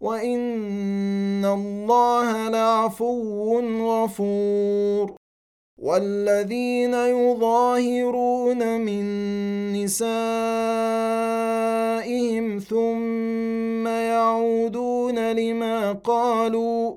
وان الله لعفو غفور والذين يظاهرون من نسائهم ثم يعودون لما قالوا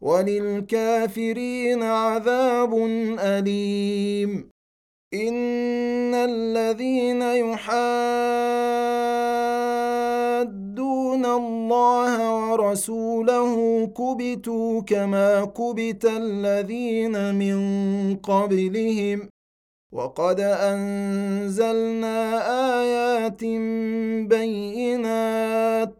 وللكافرين عذاب أليم. إن الذين يحادون الله ورسوله كبتوا كما كبت الذين من قبلهم. وقد أنزلنا آيات بينات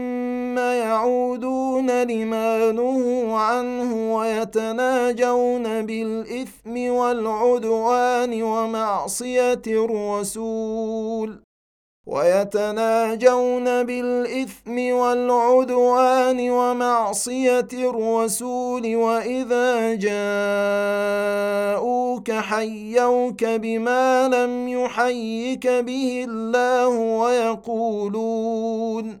يعودون لما نهوا عنه ويتناجون بالإثم والعدوان ومعصية الرسول. ويتناجون بالإثم والعدوان ومعصية الرسول. وإذا جاءوك حيوك بما لم يحيك به الله ويقولون.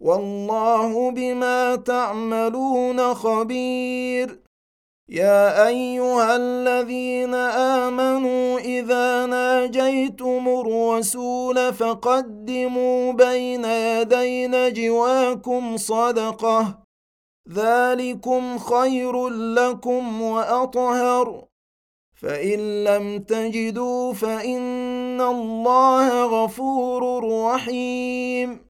والله بما تعملون خبير. يا أيها الذين آمنوا إذا ناجيتم الرسول فقدموا بين يدي نجواكم صدقة. ذلكم خير لكم وأطهر. فإن لم تجدوا فإن الله غفور رحيم.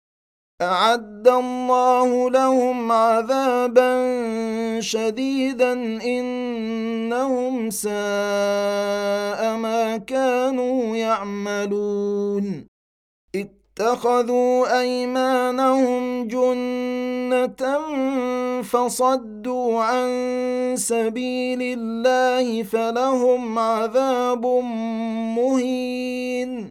أعد الله لهم عذابا شديدا إنهم ساء ما كانوا يعملون. اتخذوا أيمانهم جنة فصدوا عن سبيل الله فلهم عذاب مهين.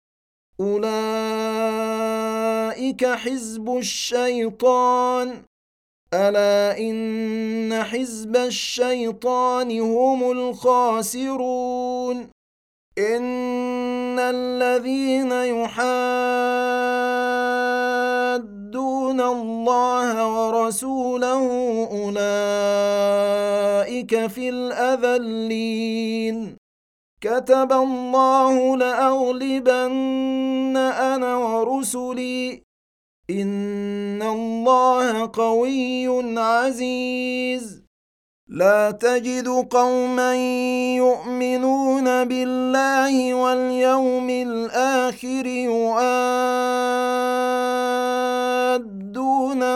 أولئك حزب الشيطان. ألا إن حزب الشيطان هم الخاسرون. إن الذين يحادون الله ورسوله أولئك في الأذلين. كتب الله لأغلبن أنا ورسلي. إن الله قوي عزيز. لا تجد قوما يؤمنون بالله واليوم الآخر يؤادون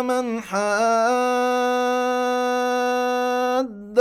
من حاد.